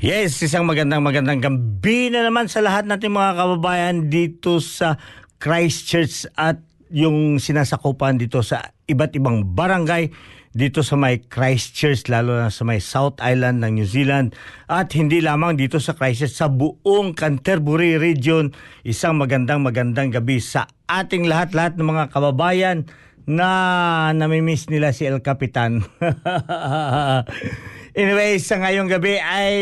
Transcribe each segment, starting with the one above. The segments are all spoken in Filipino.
Yes, isang magandang magandang gabi na naman sa lahat natin mga kababayan dito sa Christchurch at yung sinasakupan dito sa iba't ibang barangay dito sa may Christchurch lalo na sa may South Island ng New Zealand at hindi lamang dito sa Christchurch sa buong Canterbury region isang magandang magandang gabi sa ating lahat-lahat ng mga kababayan na namimiss nila si El Capitan. Anyway, sa ngayong gabi ay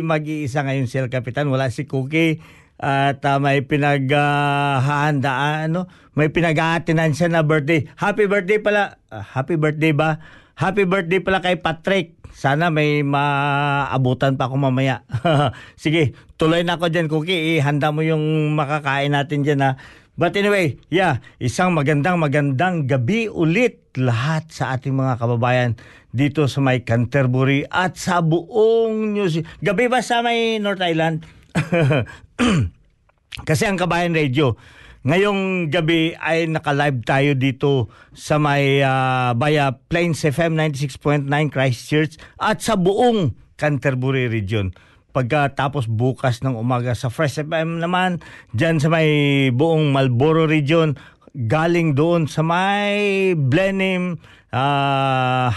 mag-iisa ngayon si El Capitan. Wala si Cookie at uh, may pinaghahandaan, uh, ano, may pinag-aatinan siya na birthday. Happy birthday pala. Uh, happy birthday ba? Happy birthday pala kay Patrick. Sana may maabutan pa ako mamaya. Sige, tuloy na ako dyan, Cookie. Ihanda mo yung makakain natin dyan, ha? But anyway, yeah, isang magandang magandang gabi ulit lahat sa ating mga kababayan dito sa may Canterbury at sa buong New Zealand. Gabi ba sa may North Island? Kasi ang Kabayan Radio, ngayong gabi ay naka-live tayo dito sa may uh, Baya Plains FM 96.9 Christchurch at sa buong Canterbury region pagkatapos bukas ng umaga sa Fresh FM naman, dyan sa may buong Marlboro region, galing doon sa may Blenheim, uh,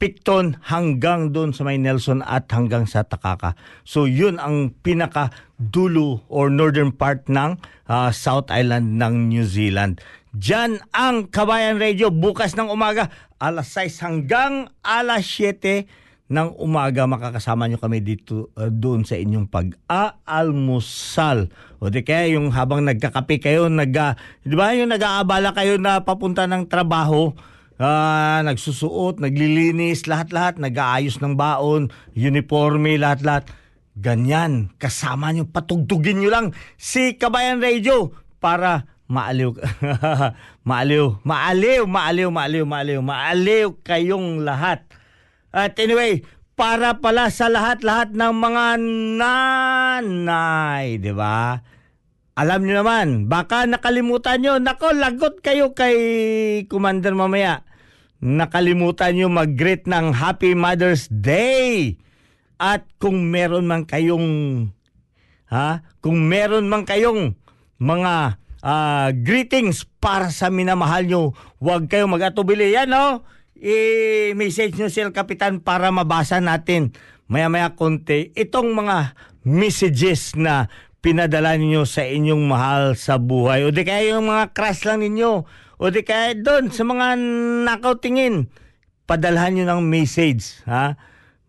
Picton hanggang doon sa may Nelson at hanggang sa Takaka. So yun ang pinaka dulo or northern part ng uh, South Island ng New Zealand. Diyan ang Kabayan Radio bukas ng umaga alas 6 hanggang alas 7 ng umaga makakasama nyo kami dito uh, doon sa inyong pag-aalmusal. O di kaya yung habang nagkakape kayo, nag, uh, di ba yung nag-aabala kayo na papunta ng trabaho, uh, nagsusuot, naglilinis, lahat-lahat, nag-aayos ng baon, uniforme, lahat-lahat. Ganyan, kasama nyo, patugtugin nyo lang si Kabayan Radio para maaliw, maaliw, maaliw, maaliw, maaliw, maaliw, maaliw kayong lahat. At anyway, para pala sa lahat-lahat ng mga nanay, di ba? alam niyo naman, baka nakalimutan nyo. Nako, lagot kayo kay Commander mamaya. Nakalimutan nyo mag-greet ng Happy Mother's Day. At kung meron man kayong ha, kung meron man kayong mga uh, greetings para sa minamahal nyo, huwag kayong mag-atubili. Yan no? I-message nyo si El Capitan para mabasa natin maya-maya konti itong mga messages na pinadala ninyo sa inyong mahal sa buhay. O di kaya yung mga crush lang ninyo. O di kaya doon sa mga nakaw tingin. Padalhan nyo ng message. Ha?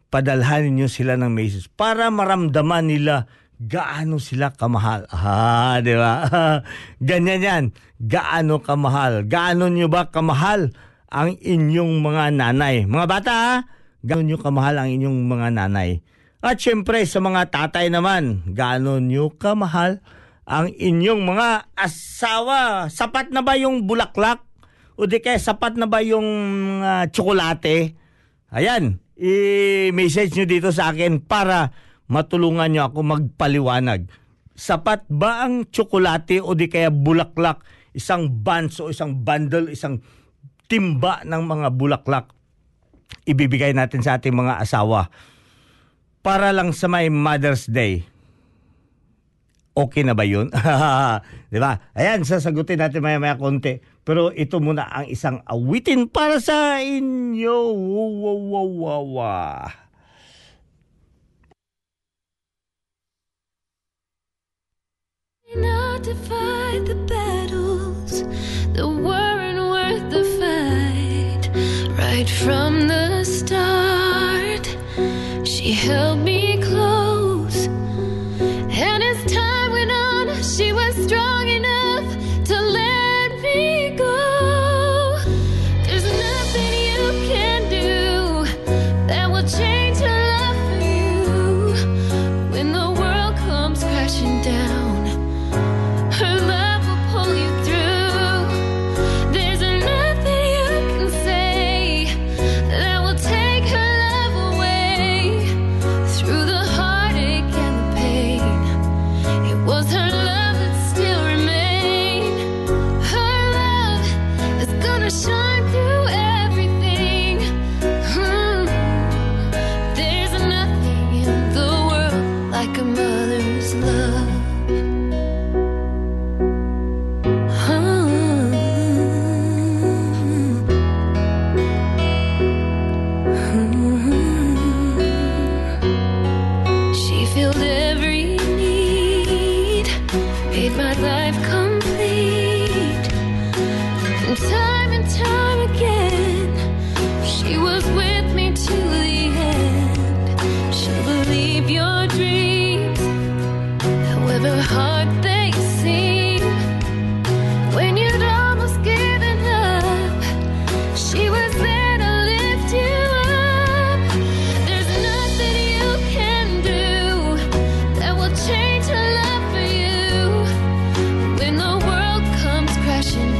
Padalhan niyo sila ng message para maramdaman nila gaano sila kamahal. Ah, di ba? Ganyan yan. Gaano kamahal. Gaano nyo ba kamahal ang inyong mga nanay? Mga bata? Gaano nyo kamahal ang inyong mga nanay? At syempre sa mga tatay naman, gaano nyo kamahal ang inyong mga asawa? Sapat na ba yung bulaklak? O di kaya sapat na ba yung uh, tsokolate? Ayan, i-message nyo dito sa akin para matulungan nyo ako magpaliwanag. Sapat ba ang tsokolate o di kaya bulaklak? Isang buns o isang bundle, isang timba ng mga bulaklak ibibigay natin sa ating mga asawa para lang sa may Mother's Day. Okay na ba yun? Di ba? Ayan, sasagutin natin maya-maya konti. Pero ito muna ang isang awitin para sa inyo. Wow. Not to fight the battles that weren't worth the right from the start. She held me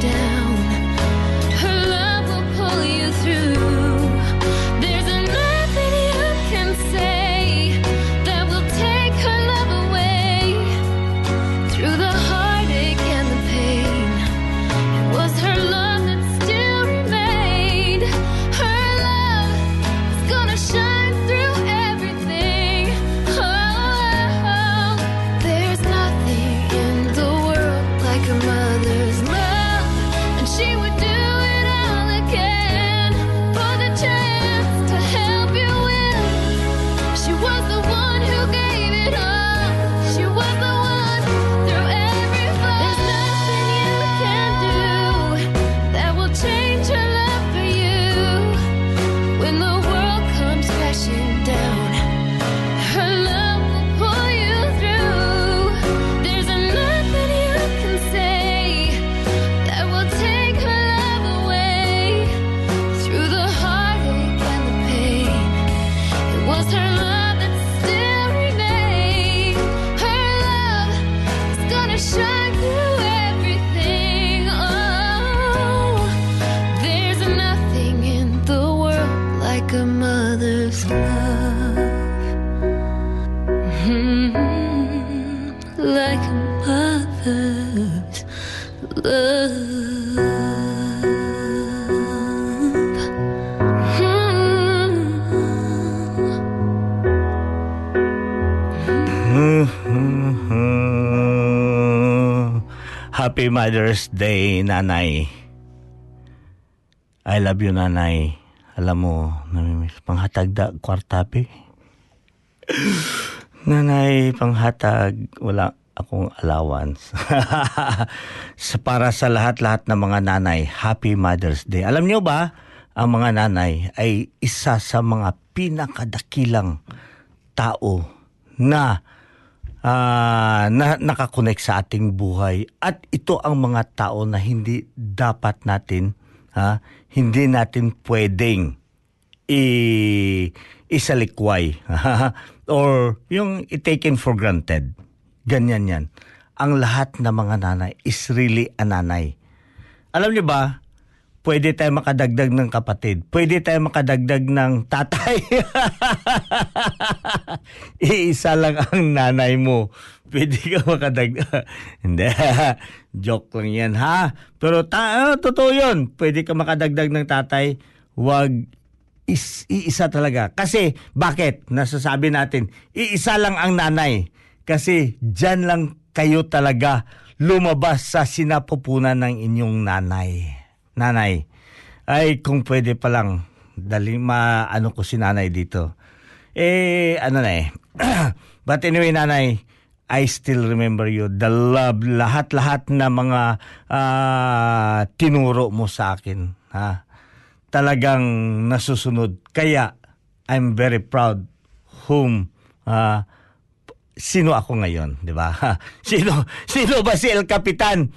down. Happy Mother's Day, Nanay. I love you, Nanay. Alam mo, namimiss panghatag da kwartapi. Nanay, panghatag, wala akong allowance. sa para sa lahat-lahat ng mga nanay, Happy Mother's Day. Alam niyo ba, ang mga nanay ay isa sa mga pinakadakilang tao na ah, na nakakonek sa ating buhay at ito ang mga tao na hindi dapat natin ha, hindi natin pwedeng i isalikway or yung i-taken for granted. Ganyan yan. Ang lahat ng mga nanay is really a nanay. Alam niyo ba, pwede tayo makadagdag ng kapatid. Pwede tayo makadagdag ng tatay. Iisa lang ang nanay mo. Pwede ka makadagdag. Hindi. Joke lang yan, ha? Pero ta- ah, totoo yun. Pwede ka makadagdag ng tatay. Huwag is, iisa talaga. Kasi, bakit? Nasasabi natin, iisa lang ang nanay. Kasi, dyan lang kayo talaga lumabas sa sinapupunan ng inyong nanay nanay, ay kung pwede pa lang, dali maano ko si nanay dito. Eh, ano na eh. But anyway, nanay, I still remember you. The love, lahat-lahat na mga ah, tinuro mo sa akin. Ha? Talagang nasusunod. Kaya, I'm very proud whom ah, sino ako ngayon, di ba? sino sino ba si El Capitan?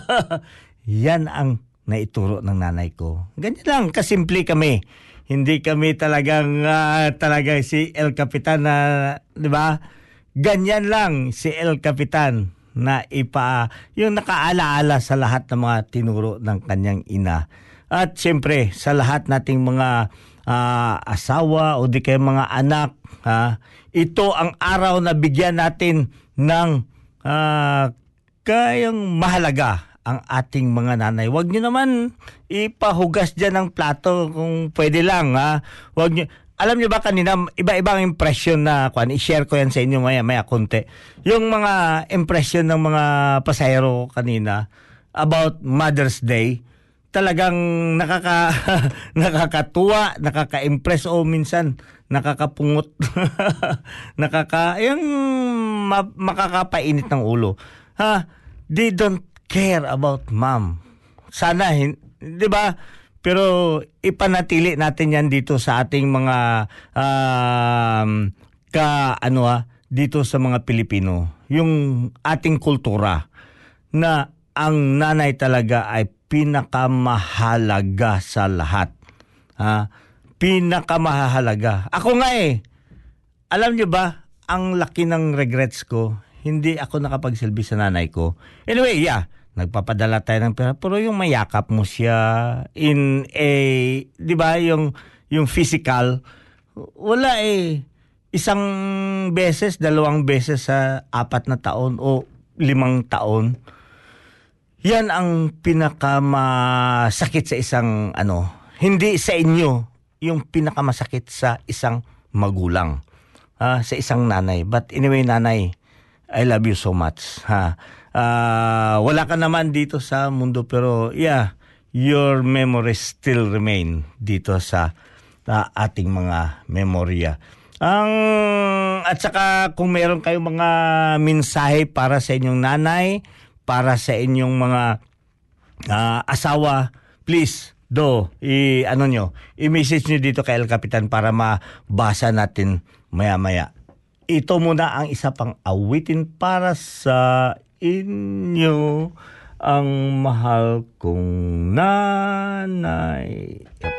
Yan ang naituro ng nanay ko. Ganyan lang, kasimple kami. Hindi kami talagang ah, talaga si El Capitan na, di ba? Ganyan lang si El Capitan na ipa yung nakaalaala sa lahat ng mga tinuro ng kanyang ina. At siyempre sa lahat nating mga ah, asawa o di kaya mga anak, ha, ito ang araw na bigyan natin ng ah, kayang mahalaga ang ating mga nanay. Huwag nyo naman ipahugas dyan ng plato kung pwede lang. Ha? Huwag nyo, alam nyo ba kanina, iba-ibang impression na, kwan, i-share ko yan sa inyo maya, maya konti. Yung mga impression ng mga pasahero kanina about Mother's Day, talagang nakaka nakakatuwa, nakaka-impress o minsan nakakapungot. nakaka yung ma- makakapainit ng ulo. Ha? They don't care about mom. Sana 'di ba? Pero ipanatili natin 'yan dito sa ating mga um, ka ano ah, dito sa mga Pilipino, yung ating kultura na ang nanay talaga ay pinakamahalaga sa lahat. Ha? Pinakamahalaga. Ako nga eh. Alam niyo ba, ang laki ng regrets ko, hindi ako nakapagsilbi sa nanay ko. Anyway, yeah, nagpapadala tayo ng pera, pero yung mayakap mo siya in a, di ba, yung, yung physical, wala eh. Isang beses, dalawang beses sa apat na taon o limang taon. Yan ang pinakamasakit sa isang ano, hindi sa inyo, yung pinakamasakit sa isang magulang, ah, sa isang nanay. But anyway, nanay, I love you so much. Ha. Ah, wala ka naman dito sa mundo pero yeah, your memories still remain dito sa ah, ating mga memorya. Ang at saka kung meron kayong mga mensahe para sa inyong nanay, para sa inyong mga ah, asawa, please do i ano nyo, i-message nyo dito kay El Capitan para mabasa natin maya-maya. Ito muna ang isa pang awitin para sa inyo ang mahal kong nanay. Yep.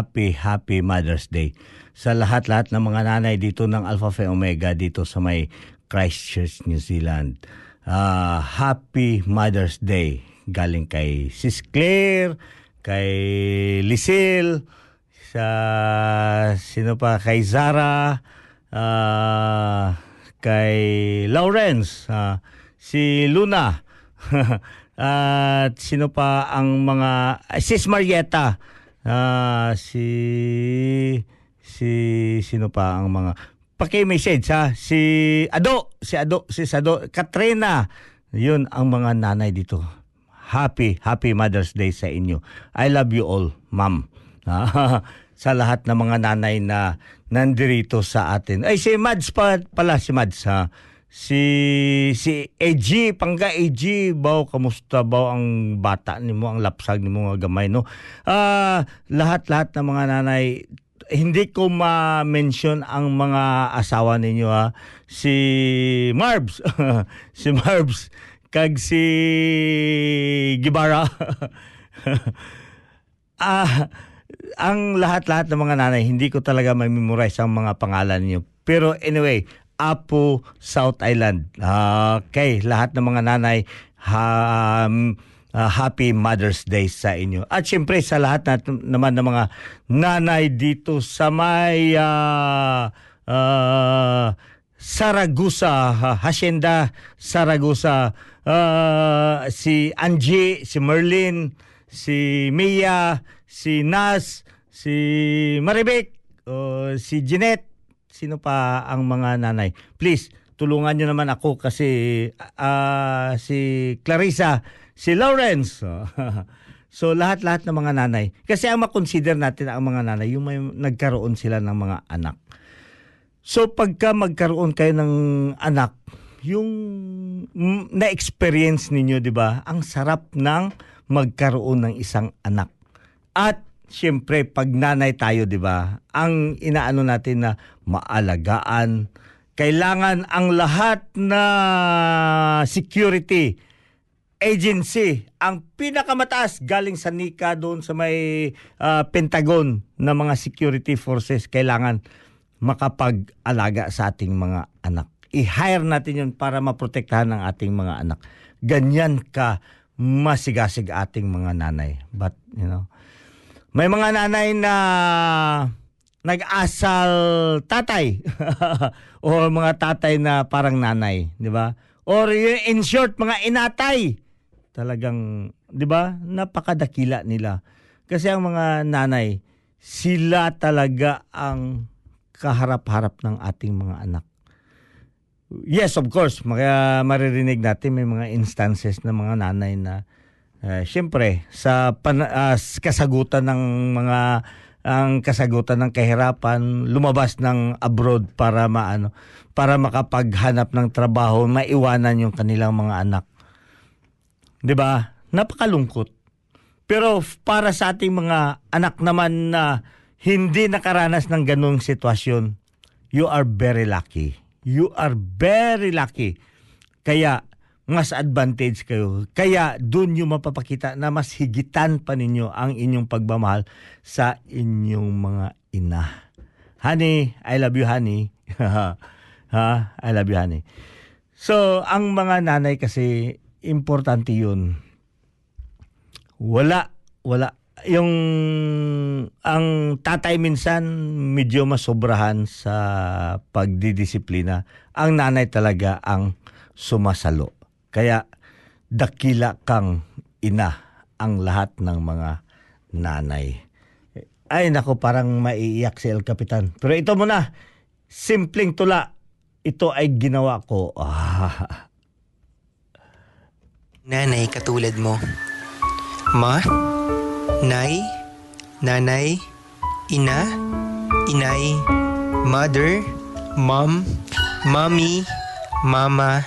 Happy, happy Mother's Day. Sa lahat-lahat ng mga nanay dito ng Alpha Phi Omega dito sa may Christchurch, New Zealand. Ah, happy Mother's Day. Galing kay Sis Claire, kay Lisil, sa sino pa kay Zara, ah, kay Lawrence, ah, si Luna. At sino pa ang mga ah, Sis Marietta. Ah, si si sino pa ang mga paki-message ha? Si Ado si Ado si Sado Katrina. Yun ang mga nanay dito. Happy happy Mother's Day sa inyo. I love you all ma'am. Sa lahat ng mga nanay na nandirito sa atin. Ay si Mads pa, pala si Mads ha si si AG pangga AG baw kamusta baw ang bata nimo ang lapsag nimo nga gamay no? Ah lahat-lahat ng mga nanay hindi ko ma-mention ang mga asawa ninyo ha? Si Marbs si Marbs kag si Gibara. Ah ang lahat-lahat ng mga nanay, hindi ko talaga may memorize ang mga pangalan niyo. Pero anyway, Apo, South Island. Okay, lahat ng mga nanay, ha, um, uh, happy Mother's Day sa inyo. At syempre sa lahat na, naman ng mga nanay dito sa may uh, uh, Saragusa, ha- Hacienda Saragusa, uh, si Angie, si Merlin, si Mia, si Nas, si Maribek, o si Jeanette, sino pa ang mga nanay. Please, tulungan nyo naman ako kasi ah, si Clarissa, si Lawrence. so lahat-lahat ng mga nanay. Kasi ang makonsider natin ang mga nanay, yung may nagkaroon sila ng mga anak. So pagka magkaroon kayo ng anak, yung na-experience ninyo, 'di ba? Ang sarap ng magkaroon ng isang anak. At siyempre pag nanay tayo, 'di ba? Ang inaano natin na maalagaan, kailangan ang lahat na security agency ang pinakamataas galing sa NICA doon sa may ah, Pentagon na mga security forces kailangan makapag-alaga sa ating mga anak. I-hire natin yun para maprotektahan ang ating mga anak. Ganyan ka masigasig ating mga nanay. But, you know, may mga nanay na nag-asal tatay o mga tatay na parang nanay, di ba? Or in short, mga inatay. Talagang, di ba? Napakadakila nila. Kasi ang mga nanay, sila talaga ang kaharap-harap ng ating mga anak. Yes, of course, maka, maririnig natin may mga instances ng mga nanay na uh, syempre sa pan, ah, s- kasagutan ng mga ang kasagutan ng kahirapan lumabas ng abroad para maano para makapaghanap ng trabaho maiwanan yung kanilang mga anak 'di ba napakalungkot pero para sa ating mga anak naman na hindi nakaranas ng ganung sitwasyon, you are very lucky. You are very lucky. Kaya mas advantage kayo. Kaya doon yung mapapakita na mas higitan pa ninyo ang inyong pagmamahal sa inyong mga ina. Honey, I love you, honey. ha? I love you, honey. So, ang mga nanay kasi, importante yun wala wala yung ang tatay minsan medyo masobrahan sa pagdidisiplina ang nanay talaga ang sumasalo kaya dakila kang ina ang lahat ng mga nanay ay nako parang maiiyak si El Capitan pero ito muna simpleng tula ito ay ginawa ko ah, Nanay katulad mo. Ma? Nay? Nanay? Ina? Inay? Mother? Mom? Mommy? Mama?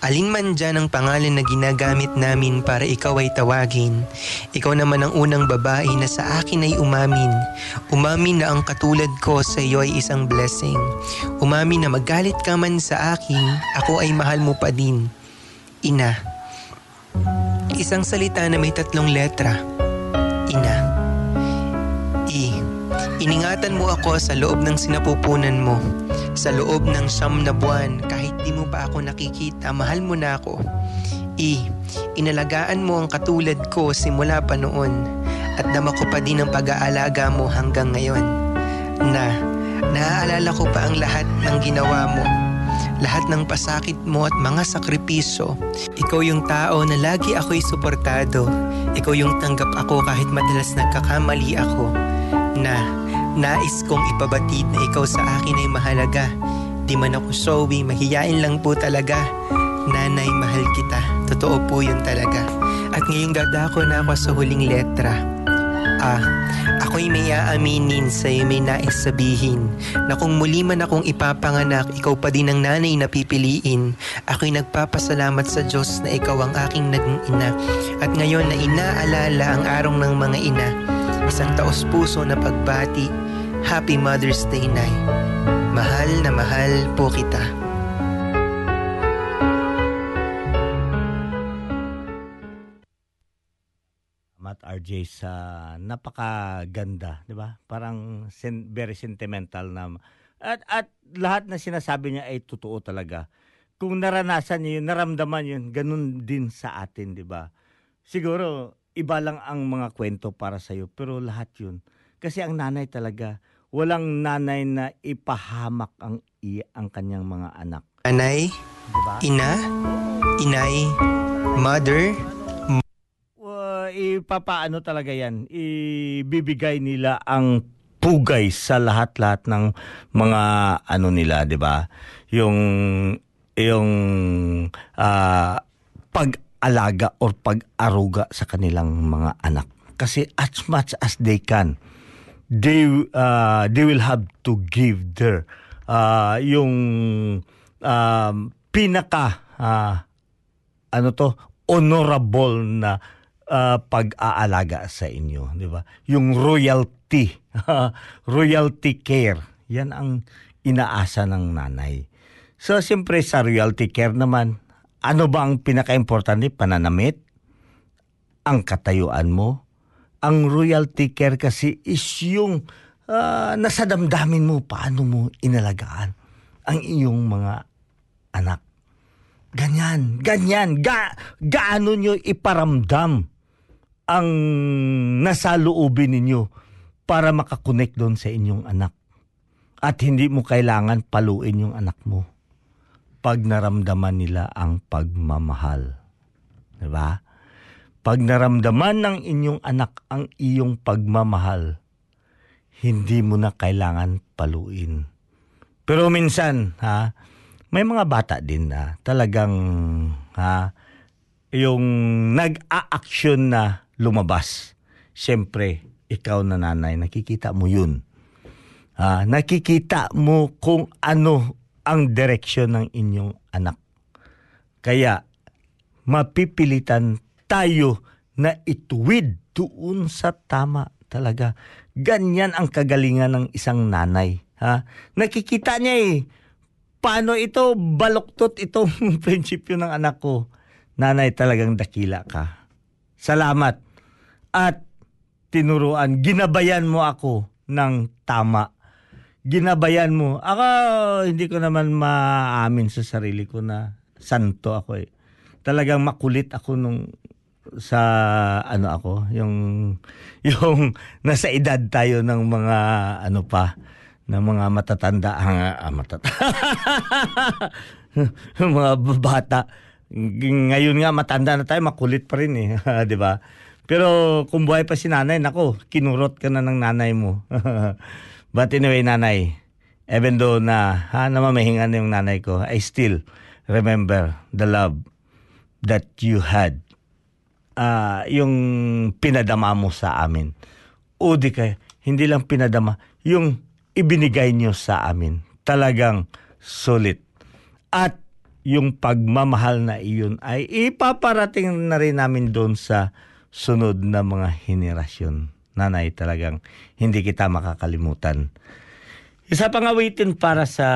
Alin man dyan ang pangalan na ginagamit namin para ikaw ay tawagin. Ikaw naman ang unang babae na sa akin ay umamin. Umamin na ang katulad ko sa iyo ay isang blessing. Umamin na magalit ka man sa akin, ako ay mahal mo pa din. Ina. Isang salita na may tatlong letra. Ina. I. Iningatan mo ako sa loob ng sinapupunan mo. Sa loob ng siyam na buwan, kahit di mo pa ako nakikita, mahal mo na ako. I. Inalagaan mo ang katulad ko simula pa noon. At dama ko pa din ang pag-aalaga mo hanggang ngayon. Na, naaalala ko pa ang lahat ng ginawa mo. Lahat ng pasakit mo at mga sakripisyo. Ikaw yung tao na lagi ako'y suportado. Ikaw yung tanggap ako kahit madalas nagkakamali ako. Na, nais kong ipabatid na ikaw sa akin ay mahalaga. Di man ako showy, mahiyain lang po talaga. Nanay, mahal kita. Totoo po yun talaga. At ngayong dadako na ako sa huling letra. Ah, ako'y may aaminin sa'yo may nais sabihin na kung muli man akong ipapanganak, ikaw pa din ang nanay na pipiliin. Ako'y nagpapasalamat sa Diyos na ikaw ang aking naging ina. At ngayon na inaalala ang araw ng mga ina, isang taos puso na pagbati, Happy Mother's Day, Nay. Mahal na mahal po kita. Matt RJ sa napakaganda, 'di ba? Parang sen- very sentimental na at at lahat na sinasabi niya ay totoo talaga. Kung naranasan niyo yun, naramdaman yun, ganun din sa atin, 'di ba? Siguro iba lang ang mga kwento para sa iyo, pero lahat 'yun. Kasi ang nanay talaga, walang nanay na ipahamak ang i ang kanyang mga anak, Nanay, 'di ba? ina, inay, mother, uh, ipapaano talaga yan, ibibigay nila ang pugay sa lahat-lahat ng mga ano nila, 'di ba? Yung yung ah, pag-alaga or pag-aruga sa kanilang mga anak. Kasi as much as they can, they uh, they will have to give their uh, yung um, pinaka ah, ano to honorable na ah, pag-aalaga sa inyo, di ba? Yung royalty, royalty care. Yan ang inaasa ng nanay. So siyempre sa royalty care naman, ano ba ang pinaka-importante? Pananamit, ang katayuan mo. Ang royalty care kasi is yung ah, nasa damdamin mo paano mo inalagaan ang iyong mga anak. Ganyan, ganyan. Ga, gaano nyo iparamdam ang nasa loobin ninyo para makakonect doon sa inyong anak. At hindi mo kailangan paluin yung anak mo pag naramdaman nila ang pagmamahal. Diba? Pag naramdaman ng inyong anak ang iyong pagmamahal, hindi mo na kailangan paluin. Pero minsan, ha, may mga bata din na talagang ha, yung nag-a-action na lumabas. Siyempre, ikaw na nanay, nakikita mo yun. Ah, nakikita mo kung ano ang direksyon ng inyong anak. Kaya, mapipilitan tayo na ituwid doon sa tama talaga. Ganyan ang kagalingan ng isang nanay. Ha? Nakikita niya eh, paano ito baluktot itong prinsipyo ng anak ko. Nanay talagang dakila ka. Salamat. At tinuruan, ginabayan mo ako ng tama. Ginabayan mo. Ako, hindi ko naman maamin sa sarili ko na santo ako eh. Talagang makulit ako nung sa ano ako, yung yung nasa edad tayo ng mga ano pa, ng mga matatanda, ah, ah, matatanda. mga bata. Ng- Ngayon nga matanda na tayo, makulit pa rin eh, 'di ba? Pero kung buhay pa si nanay, nako, kinurot ka na ng nanay mo. But anyway, nanay, even though na ha, namamahinga na yung nanay ko, I still remember the love that you had. Ah, yung pinadama mo sa amin. O di kaya, hindi lang pinadama, yung ibinigay nyo sa amin. Talagang sulit. At yung pagmamahal na iyon ay ipaparating na rin namin doon sa sunod na mga henerasyon. Nanay, talagang hindi kita makakalimutan. Isa pang awitin para sa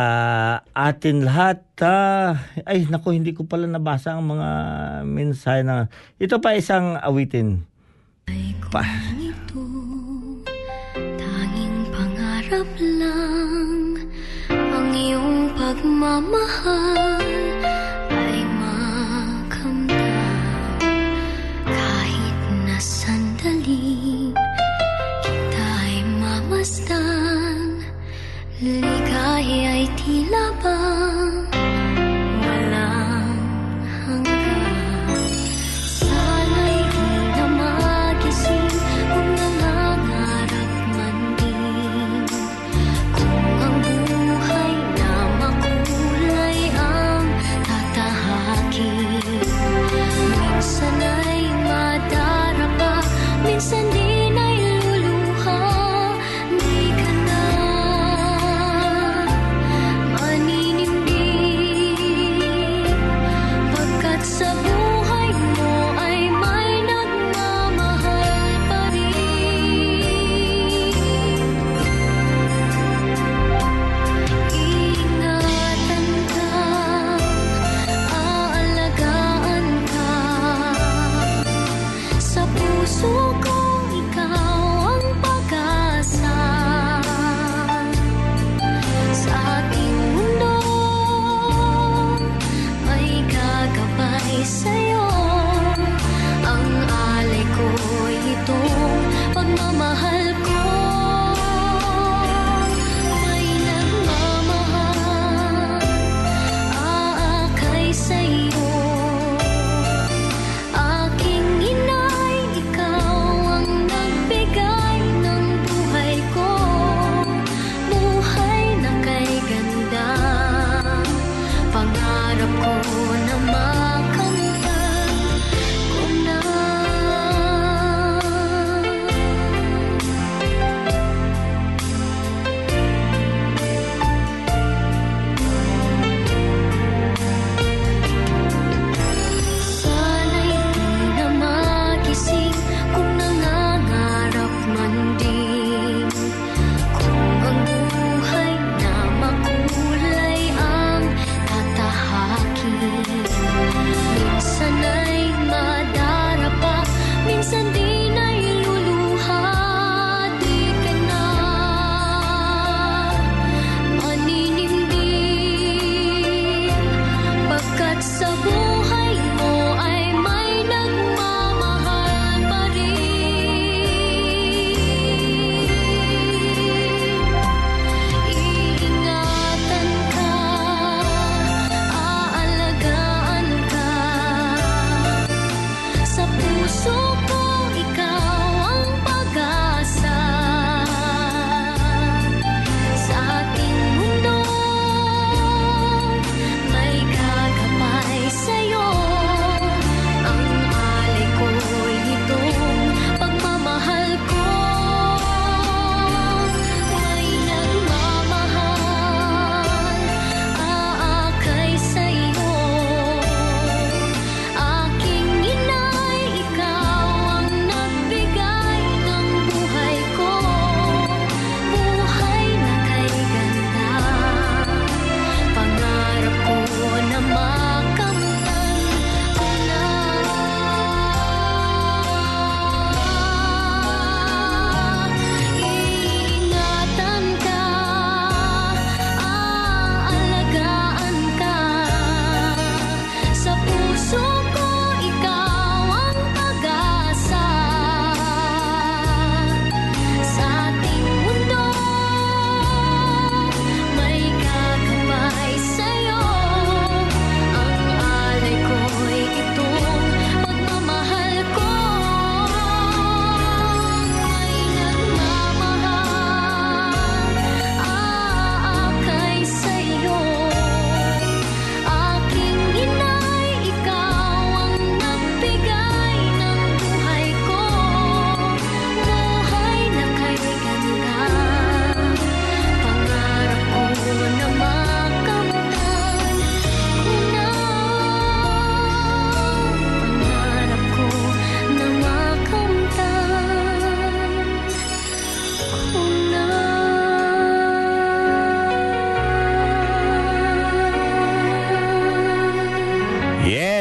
atin lahat. ah, ay, naku, hindi ko pala nabasa ang mga mensahe na... Ito pa isang awitin. Pa, Ito, tanging pangarap lang Ang iyong pagmamahal Ligay ay tila ba walang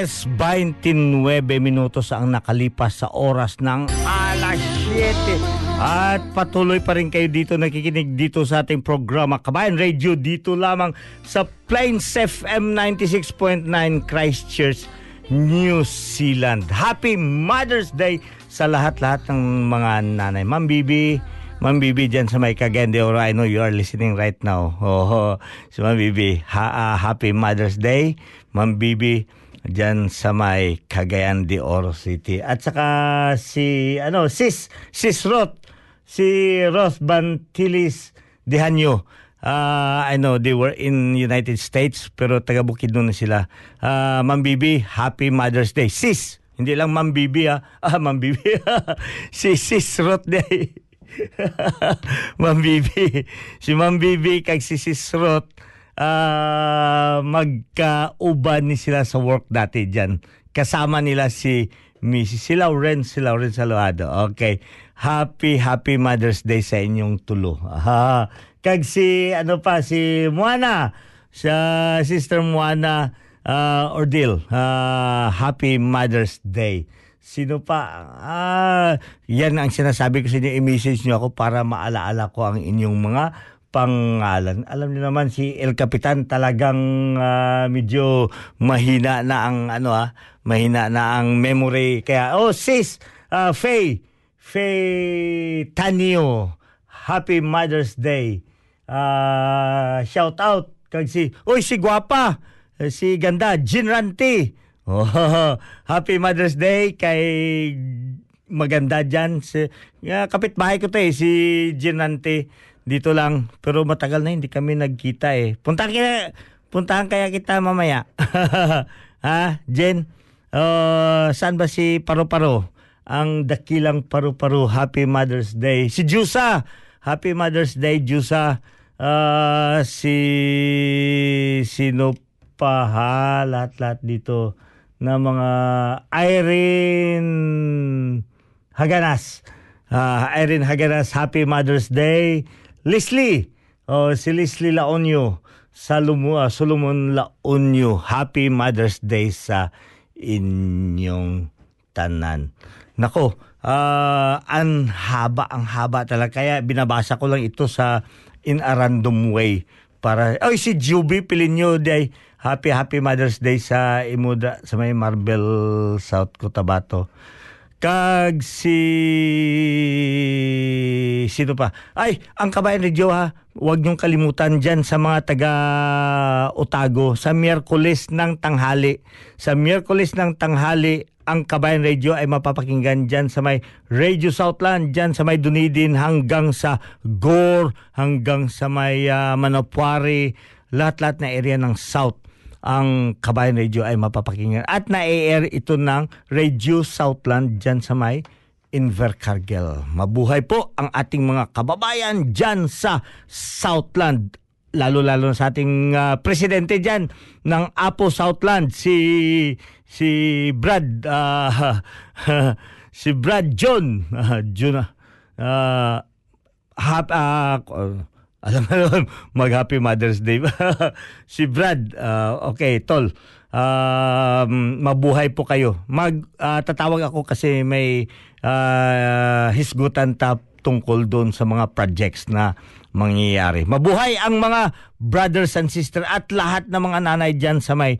29 minutos ang nakalipas sa oras ng alas 7. At patuloy pa rin kayo dito nakikinig dito sa ating programa Kabayan Radio dito lamang sa Plains FM 96.9 Christchurch, New Zealand. Happy Mother's Day sa lahat-lahat ng mga nanay. Ma'am Bibi, Ma'am Bibi dyan sa may Cagayan de Oro, I know you are listening right now. Oh, so Ma'am Bibi, ha- ah, Happy Mother's Day. Ma'am Bibi, dyan sa may Cagayan de Oro City. At saka si, ano, sis, sis Roth, si Roth Bantilis Dehanyo. Ah, I know they were in United States pero taga Bukidnon na sila. Ah, Ma'am Bibi, Happy Mother's Day. Sis, hindi lang Ma'am Bibi ah. Ah, Ma'am Bibi. si Sis Roth Day. Ma'am Bibi. Si Ma'am Bibi kag si Sis Roth ah magkauban ni sila sa work dati dyan. Kasama nila si Mrs. Si Lauren, si Lauren Salvado. Okay. Happy, happy Mother's Day sa inyong tulo. Aha. Kag si, ano pa, si Moana. Sa Sister Moana uh, Ordil. Ah, happy Mother's Day. Sino pa? Ah, yan ang sinasabi ko sa inyo. I-message nyo ako para maalaala ko ang inyong mga pangalan. Alam niyo naman si El Capitan talagang ah, medyo mahina na ang ano ah, mahina na ang memory. Kaya oh sis, uh, Faye, Faye Tanio, Happy Mother's Day. Ah, shout out kag si Oy si gwapa, eh, si ganda Jean Ranti. Oh, happy Mother's Day kay maganda dyan. Si, yeah, kapitbahay ko to eh, si Ginante. Dito lang. Pero matagal na hindi kami nagkita eh. Puntahan kaya, puntahan kaya kita mamaya. ha, Jen? Uh, saan ba si Paro-Paro? Ang dakilang Paro-Paro. Happy Mother's Day. Si Jusa! Happy Mother's Day, Jusa. Uh, si... Sino pa ha? Lahat-lahat dito na mga Irene Haganas. Ah, Irene Haganas, Happy Mother's Day. Leslie, oh, si Leslie Laonyo. Salumo, ah, Solomon Laonyo, Happy Mother's Day sa inyong tanan. Nako, ah, ang haba, ang haba talaga. Kaya binabasa ko lang ito sa in a random way para oy si Juby Pilinyo day happy happy Mother's Day sa Imuda sa may Marbel South Cotabato kag si sino pa? Ay ang kabayan radio ha? Huwag niyong kalimutan dyan sa mga taga Otago. Sa Miyerkules ng tanghali. Sa Miyerkules ng tanghali ang Kabayan Radio ay mapapakinggan dyan sa may Radio Southland, dyan sa may Dunedin hanggang sa Gore, hanggang sa may uh, Manopuari, lahat-lahat na area ng South ang Kabayan Radio ay mapapakinggan. At na-air ito ng Radio Southland dyan sa may Invercargill. Mabuhay po ang ating mga kababayan dyan sa Southland lalo-lalo sa ating ah, presidente diyan ng Apo Southland si si Brad ah, si Brad John uh, John ah, hap, ah, alam mo naman, mag Happy Mother's Day si Brad ah, okay tol um, mabuhay po kayo mag ah, tatawag ako kasi may ah, hisgutan tap tungkol doon sa mga projects na mangyayari. Mabuhay ang mga brothers and sisters at lahat ng mga nanay dyan sa may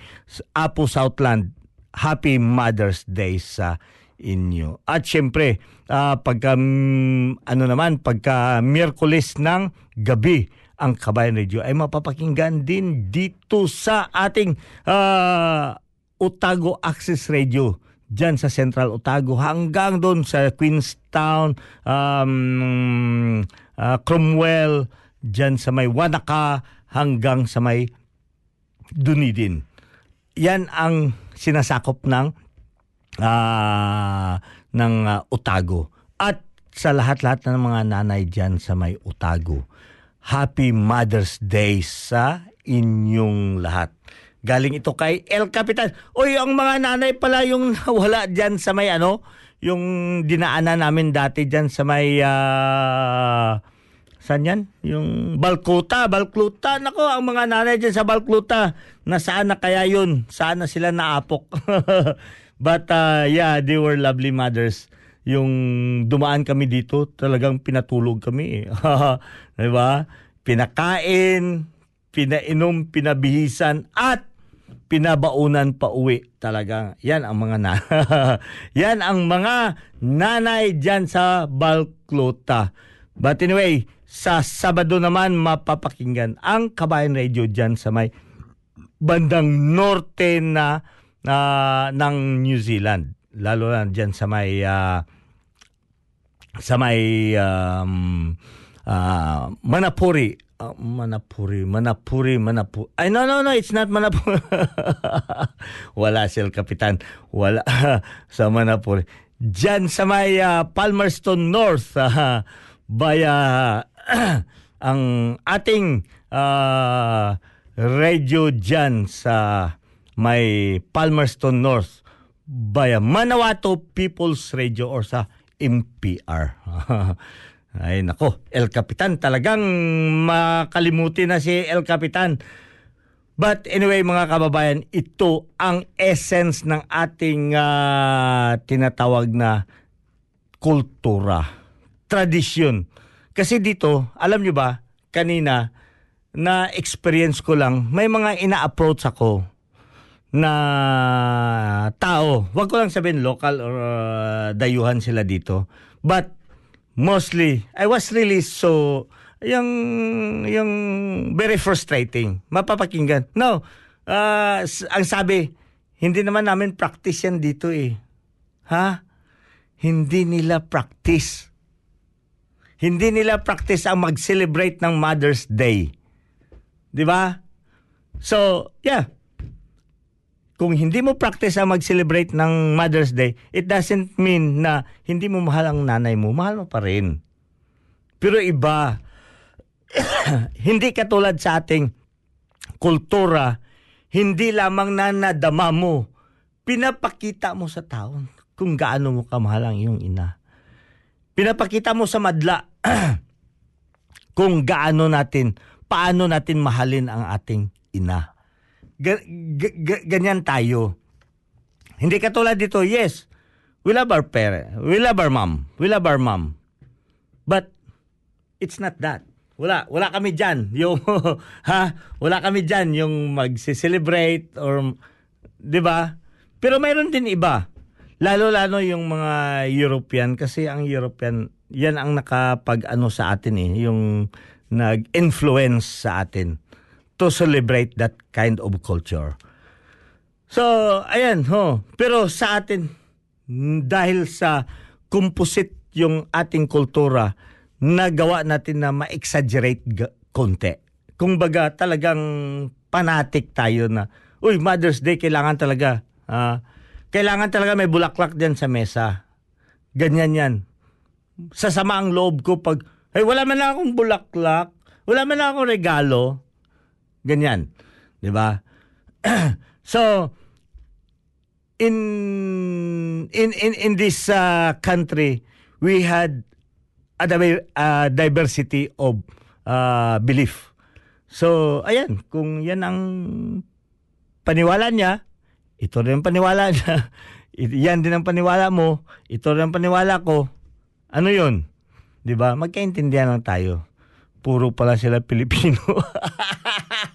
Apo Southland. Happy Mother's Day sa inyo. At syempre, ah, pagka mm, ano naman, pagka Miyerkules ng gabi, ang Kabayan Radio ay mapapakinggan din dito sa ating ah, Otago Access Radio dyan sa Central Otago hanggang doon sa Queenstown, um, ah, Cromwell, dyan sa may Wanaka hanggang sa may Dunedin. Yan ang sinasakop ng ah, ng ah, Otago. At sa lahat-lahat ng mga nanay dyan sa may Otago, Happy Mother's Day sa inyong lahat. Galing ito kay El Capitan. Oy, ang mga nanay pala yung wala dyan sa may ano, yung dinaanan namin dati dyan sa may ah, Saan yan? Yung Balcluta, Balcluta. Nako, ang mga nanay dyan sa Balcluta. Nasaan na kaya yun? Saan na sila naapok? But uh, yeah, they were lovely mothers. Yung dumaan kami dito, talagang pinatulog kami. eh. 'Di ba? Pinakain, pinainom, pinabihisan at pinabaunan pa uwi talaga. Yan ang mga na Yan ang mga nanay diyan sa Balclota. But anyway, sa Sabado naman mapapakinggan ang Kabayan Radio diyan sa may bandang norte na na ng New Zealand. Lalo na diyan sa may ah, sa may um, ah, Manapuri. Manapuri, Manapuri, Manapuri. Ay, no, no, no, it's not Manapuri. Wala si El Capitan. Wala sa Manapuri. Diyan sa may ah, Palmerston North, ah, baya ang ating ah, radio dyan sa may Palmerston North via Manawato People's Radio or sa MPR. Ay nako, El Capitan talagang makalimutin na si El Capitan. But anyway mga kababayan, ito ang essence ng ating ah, tinatawag na kultura, tradisyon. Kasi dito, alam nyo ba, kanina, na experience ko lang, may mga ina-approach ako na tao. Wag ko lang sabihin local or uh, dayuhan sila dito. But mostly, I was really so yung yung very frustrating. Mapapakinggan. No. s- ang sabi, hindi naman namin practice yan dito eh. Ha? Hindi nila practice. Hindi nila practice ang mag-celebrate ng Mother's Day. 'Di ba? So, yeah. Kung hindi mo practice ang mag-celebrate ng Mother's Day, it doesn't mean na hindi mo mahal ang nanay mo. Mahal mo pa rin. Pero iba, hindi katulad sa ating kultura, hindi lamang na nadama mo, pinapakita mo sa tao kung gaano mo kamahal ang iyong ina. Pinapakita mo sa madla kung gaano natin, paano natin mahalin ang ating ina. Ga- ga- ga- ganyan tayo. Hindi katulad dito, yes, we love our parent, we love our mom, we love our mom. But it's not that. Wala, wala kami diyan yung ha, wala kami diyan yung magse-celebrate or 'di ba? Pero mayroon din iba. Lalo-lalo yung mga European kasi ang European yan ang nakapag ano sa atin eh, yung nag-influence sa atin to celebrate that kind of culture. So, ayan, ho. Pero sa atin, dahil sa composite yung ating kultura, nagawa natin na ma-exaggerate konti. Kung baga, talagang fanatic tayo na, uy, Mother's Day, kailangan talaga, ah, kailangan talaga may bulaklak dyan sa mesa. Ganyan yan. Sasama ang loob ko pag, ay, wala man lang akong bulaklak, wala man lang akong regalo, Ganyan. 'Di ba? so in in in in this uh, country we had a uh, diversity of uh, belief. So ayan, kung yan ang paniwala niya, ito rin ang paniwala niya. yan din ang paniwala mo, ito rin ang paniwala ko. Ano 'yun? 'Di ba? Magkaintindihan lang tayo. Puro pala sila Pilipino.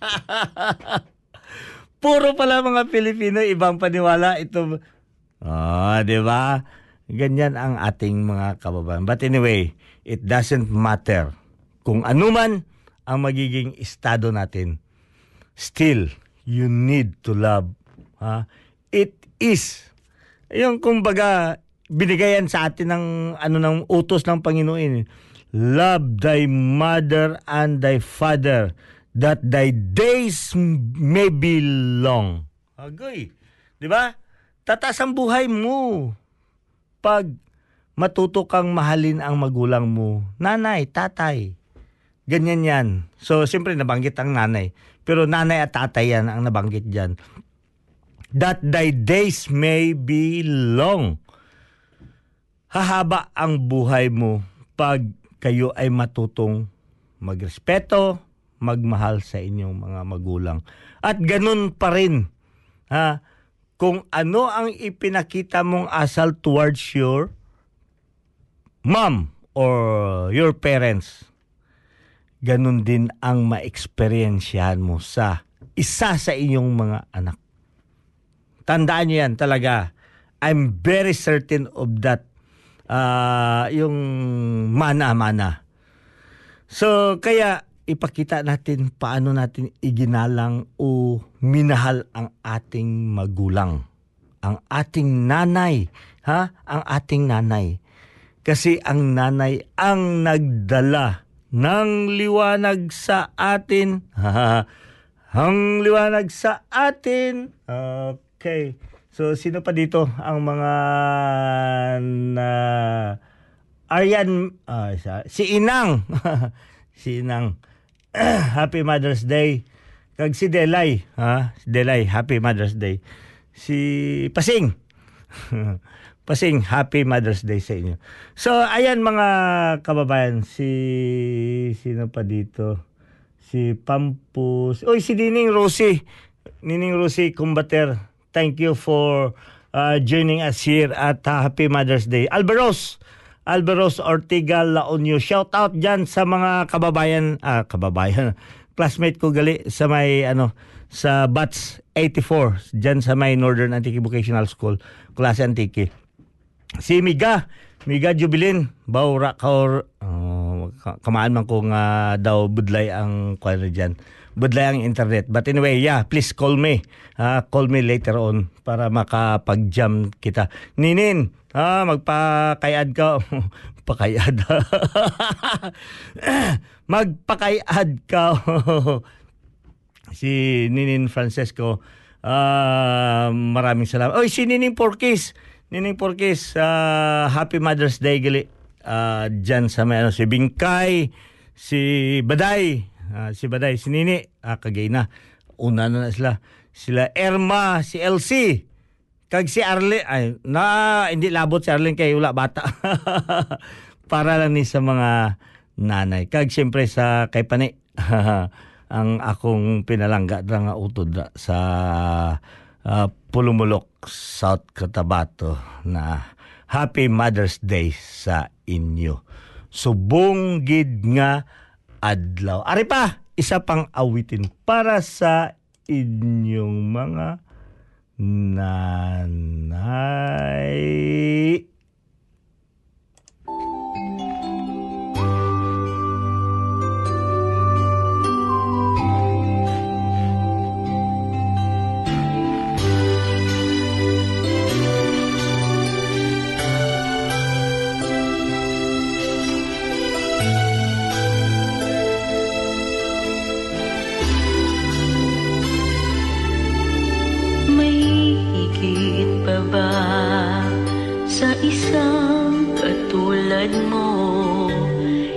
Puro pala mga Pilipino, ibang paniwala. Ito, ah, di ba? Ganyan ang ating mga kababayan. But anyway, it doesn't matter kung ano man ang magiging estado natin. Still, you need to love. Ha? It is. Yung kumbaga, binigayan sa atin ng ano ng utos ng Panginoon. eh. Love thy mother and thy father that thy days may be long. Agoy. 'Di ba? Tataas ang buhay mo pag matuto kang mahalin ang magulang mo. Nanay, tatay. Ganyan yan. So, siyempre nabanggit ang nanay. Pero nanay at tatay yan ang nabanggit dyan. That thy days may be long. Hahaba ang buhay mo pag kayo ay matutong magrespeto, magmahal sa inyong mga magulang. At ganun pa rin. Ha? kung ano ang ipinakita mong asal towards your mom or your parents, ganun din ang ma-experiensyahan mo sa isa sa inyong mga anak. Tandaan nyo yan talaga. I'm very certain of that. ah, yung mana-mana. So, kaya ipakita natin paano natin iginalang o minahal ang ating magulang. Ang ating nanay. Ha? Ang ating nanay. Kasi ang nanay ang nagdala ng liwanag sa atin. ang liwanag sa atin. Okay. So, sino pa dito ang mga na Aryan, isa- si Inang. si Inang. Happy Mother's Day. Kag si Delay, ha? Si Delay, Happy Mother's Day. Si Pasing. Pasing, Happy Mother's Day sa inyo. So, ayan mga kababayan, si sino pa dito? Si Pampus. Oy, si Nining Rosie. Nining Rosie Combater. Thank you for uh, joining us here at uh, Happy Mother's Day. Alberos. Alberos Ortiga La Unio. Shout out dyan sa mga kababayan, ah, kababayan, classmate ko gali sa may, ano, sa BATS 84, dyan sa may Northern Antique Vocational School, klase Antique. Si Miga, Miga Jubilin, Baura Kaur, oh, ka- kamaan man ko nga daw budlay ang kwan na dyan. Budlay ang internet. But anyway, yeah, please call me. Ah, call me later on para makapag-jam kita. Ninin, ah, magpakayad ka. Pakayad. magpakayad ka. si Ninin Francesco. Ah, maraming salamat. Oy, si Nining Porkis. Nining Porkis, ah, Happy Mother's Day gali. Ah, dyan sa may ano, si Bingkay, si Baday, ah, si Baday, si Nini, ah, kagay na. Una na na sila. Sila Erma, si LC, kag si Arlen, ay, na, hindi labot si Arlen kay wala bata. Para lang ni sa mga nanay. Kag siyempre sa kay Pani, ang akong pinalangga dra nga utod sa ah, Pulumulok, South Cotabato na Happy Mother's Day sa inyo. Subong gid nga adlaw. Ari pa, isa pang awitin para sa inyong mga nanay. Sa isang katulad mo?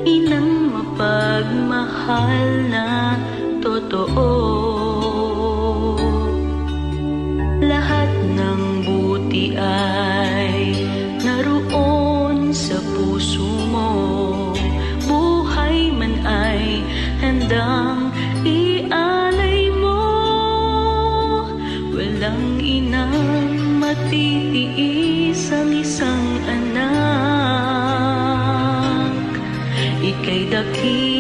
Inang mapagmahal na totoo. Lahat ng buti ay naroon sa puso mo. Buhay man ay handang ialay mo. Walang inang matitiis ang isang anak. Ika'y dakila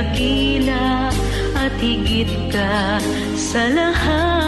dakila at higit ka sa lahat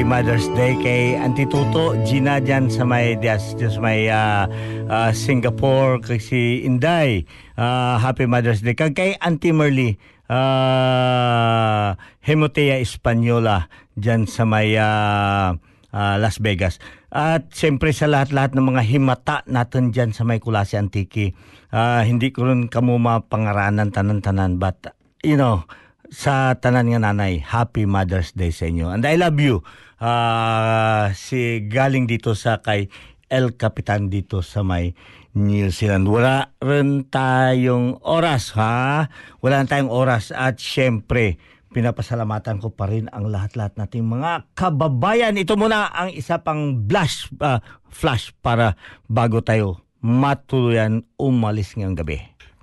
happy Mother's Day kay Auntie Tuto, Gina dyan sa may, dias, sa may ah, ah, Singapore, kay si Inday. Ah, happy Mother's Day. Kag kay Auntie Merly, uh, Hemotea Española dyan sa may ah, ah, Las Vegas. At siyempre sa lahat-lahat ng mga himata natin dyan sa may Kulasi Antiki. Ah, hindi ko rin kamo mapangaranan tanan-tanan but you know, sa tanan nga nanay, Happy Mother's Day sa inyo. And I love you. Ah, si galing dito sa kay El Capitan dito sa may New Zealand. Wala rin tayong oras, ha? Wala rin tayong oras. At syempre, pinapasalamatan ko pa rin ang lahat-lahat nating mga kababayan. Ito muna ang isa pang flash, ah, flash para bago tayo matuluyan umalis ngayong gabi.